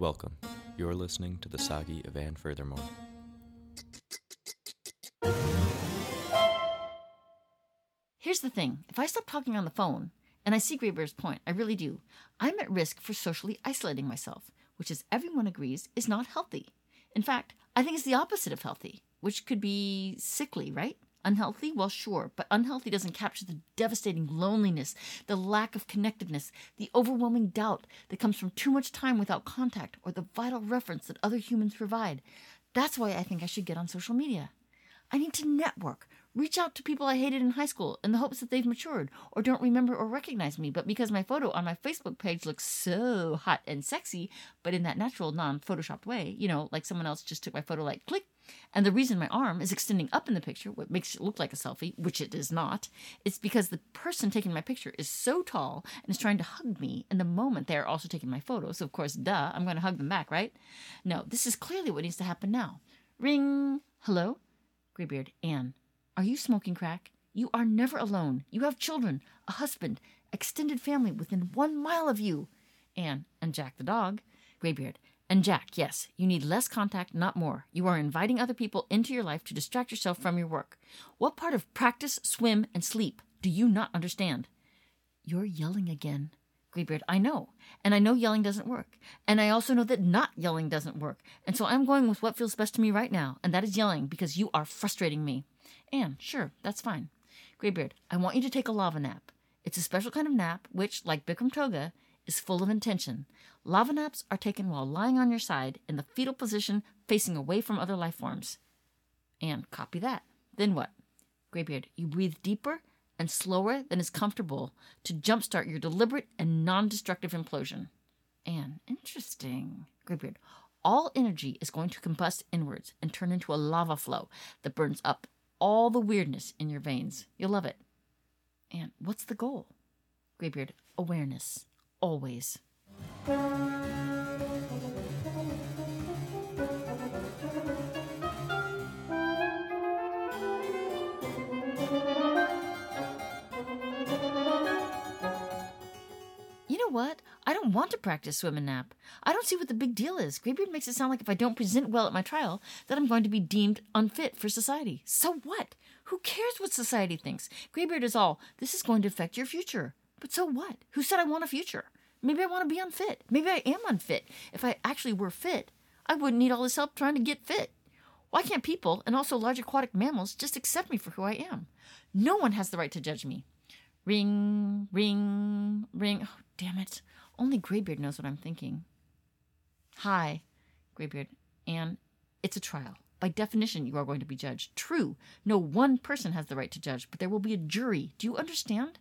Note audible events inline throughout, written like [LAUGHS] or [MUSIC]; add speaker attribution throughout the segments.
Speaker 1: Welcome. You're listening to the Saga of Anne Furthermore.
Speaker 2: Here's the thing if I stop talking on the phone, and I see Graybeard's point, I really do, I'm at risk for socially isolating myself, which, as everyone agrees, is not healthy. In fact, I think it's the opposite of healthy, which could be sickly, right? Unhealthy? Well, sure, but unhealthy doesn't capture the devastating loneliness, the lack of connectedness, the overwhelming doubt that comes from too much time without contact or the vital reference that other humans provide. That's why I think I should get on social media. I need to network, reach out to people I hated in high school in the hopes that they've matured or don't remember or recognize me, but because my photo on my Facebook page looks so hot and sexy, but in that natural, non photoshopped way, you know, like someone else just took my photo like click. And the reason my arm is extending up in the picture, what makes it look like a selfie, which it is not, is because the person taking my picture is so tall and is trying to hug me. And the moment they are also taking my photo, so of course, duh, I'm going to hug them back, right? No, this is clearly what needs to happen now. Ring. Hello? Graybeard, Anne. Are you smoking crack? You are never alone. You have children, a husband, extended family within one mile of you. Anne and Jack the dog. Graybeard. And Jack, yes, you need less contact, not more. You are inviting other people into your life to distract yourself from your work. What part of practice, swim, and sleep do you not understand? You're yelling again. Graybeard, I know. And I know yelling doesn't work. And I also know that not yelling doesn't work. And so I'm going with what feels best to me right now, and that is yelling because you are frustrating me. Anne, sure, that's fine. Graybeard, I want you to take a lava nap. It's a special kind of nap which, like Bikram Yoga, is full of intention. Lava naps are taken while lying on your side in the fetal position facing away from other life forms. And copy that. Then what? Graybeard, you breathe deeper and slower than is comfortable to jumpstart your deliberate and non destructive implosion. Anne, interesting. Graybeard, all energy is going to combust inwards and turn into a lava flow that burns up all the weirdness in your veins. You'll love it. And what's the goal? Graybeard, awareness. Always. You know what? I don't want to practice swim and nap. I don't see what the big deal is. Graybeard makes it sound like if I don't present well at my trial, that I'm going to be deemed unfit for society. So what? Who cares what society thinks? Graybeard is all, this is going to affect your future. But so what? Who said I want a future? Maybe I want to be unfit. Maybe I am unfit. If I actually were fit, I wouldn't need all this help trying to get fit. Why can't people, and also large aquatic mammals, just accept me for who I am? No one has the right to judge me. Ring, ring, ring. Oh, damn it. Only Graybeard knows what I'm thinking. Hi, Graybeard. Anne, it's a trial. By definition, you are going to be judged. True, no one person has the right to judge, but there will be a jury. Do you understand?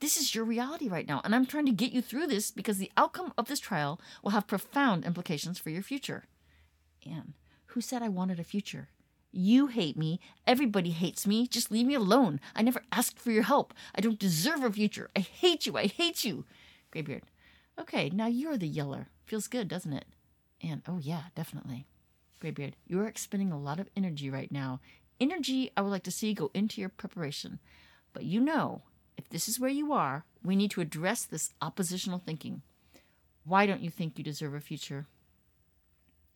Speaker 2: This is your reality right now, and I'm trying to get you through this because the outcome of this trial will have profound implications for your future. Anne, who said I wanted a future? You hate me. Everybody hates me. Just leave me alone. I never asked for your help. I don't deserve a future. I hate you. I hate you. Graybeard. Okay, now you're the yeller. Feels good, doesn't it? Anne, oh yeah, definitely. Graybeard, you are expending a lot of energy right now. Energy I would like to see go into your preparation. But you know, if this is where you are, we need to address this oppositional thinking. Why don't you think you deserve a future?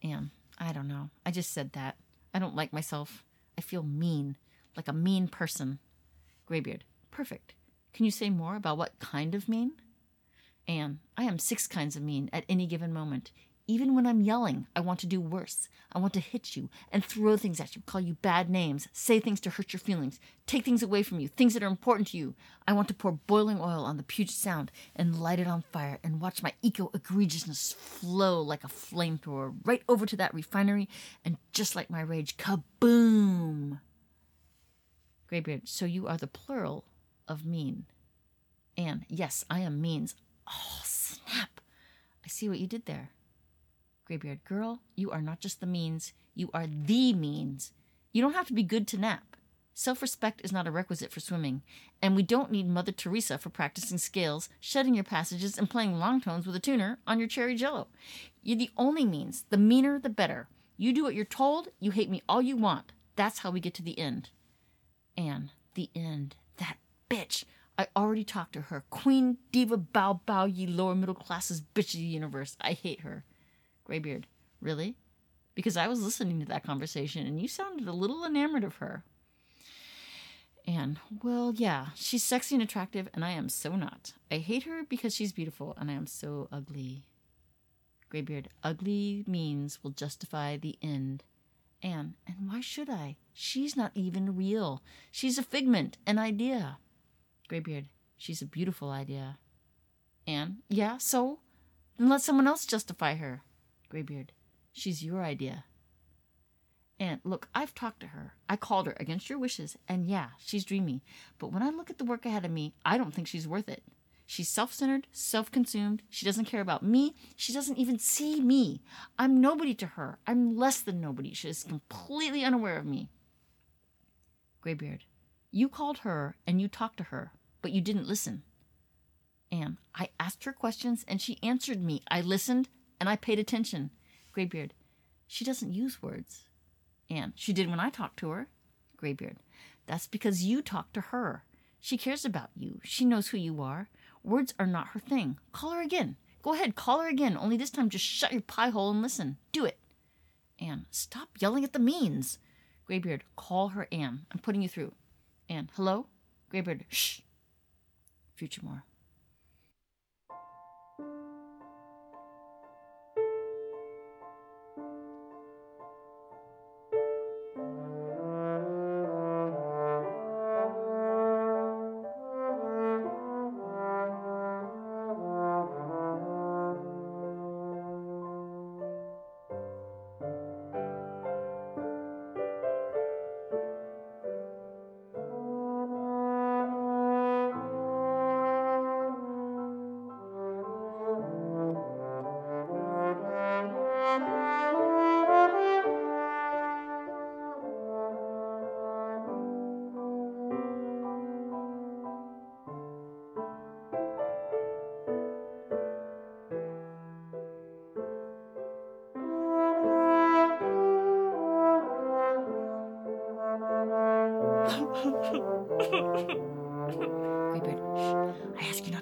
Speaker 2: Anne, I don't know. I just said that. I don't like myself. I feel mean, like a mean person. Graybeard, perfect. Can you say more about what kind of mean? Anne, I am six kinds of mean at any given moment. Even when I'm yelling, I want to do worse. I want to hit you and throw things at you, call you bad names, say things to hurt your feelings, take things away from you, things that are important to you. I want to pour boiling oil on the Puget Sound and light it on fire and watch my eco egregiousness flow like a flamethrower right over to that refinery and just like my rage, kaboom! Graybeard, so you are the plural of mean. Anne, yes, I am means. Oh, snap! I see what you did there. Graybeard, girl, you are not just the means, you are the means. You don't have to be good to nap. Self respect is not a requisite for swimming, and we don't need Mother Teresa for practicing scales, shedding your passages, and playing long tones with a tuner on your cherry jello. You're the only means. The meaner, the better. You do what you're told, you hate me all you want. That's how we get to the end. Anne, the end. That bitch. I already talked to her. Queen Diva Bow Bow, ye lower middle classes bitch of the universe. I hate her. Graybeard, really? Because I was listening to that conversation and you sounded a little enamored of her. Anne, well, yeah, she's sexy and attractive, and I am so not. I hate her because she's beautiful, and I am so ugly. Graybeard, ugly means will justify the end. Anne, and why should I? She's not even real. She's a figment, an idea. Graybeard, she's a beautiful idea. Anne, yeah, so? Then let someone else justify her. Graybeard, she's your idea. And look, I've talked to her. I called her against your wishes, and yeah, she's dreamy. But when I look at the work ahead of me, I don't think she's worth it. She's self centered, self consumed. She doesn't care about me. She doesn't even see me. I'm nobody to her. I'm less than nobody. She is completely unaware of me. Graybeard, you called her and you talked to her, but you didn't listen. Anne, I asked her questions and she answered me. I listened and I paid attention. Graybeard, she doesn't use words. Anne, she did when I talked to her. Graybeard, that's because you talked to her. She cares about you. She knows who you are. Words are not her thing. Call her again. Go ahead, call her again. Only this time just shut your pie hole and listen. Do it. Anne, stop yelling at the means. Graybeard, call her Anne. I'm putting you through. Anne, hello? Graybeard, shh. Futuremore.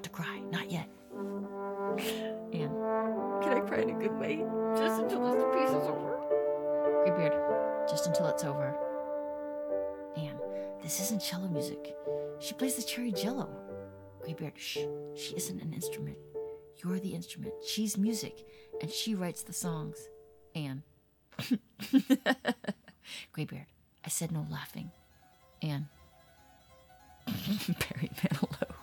Speaker 2: To cry. Not yet. Anne, can I cry in a good way? Just until this piece is over. Graybeard, just until it's over. Anne, this isn't cello music. She plays the cherry jello. Graybeard, shh. She isn't an instrument. You're the instrument. She's music, and she writes the songs. Anne. [LAUGHS] Graybeard, I said no laughing. Anne. [LAUGHS] Barry Manilow.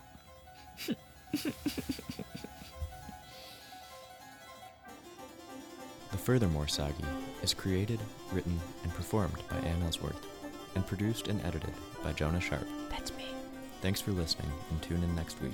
Speaker 1: The Furthermore Saga is created, written, and performed by Ann Ellsworth, and produced and edited by Jonah Sharp.
Speaker 2: That's me.
Speaker 1: Thanks for listening, and tune in next week.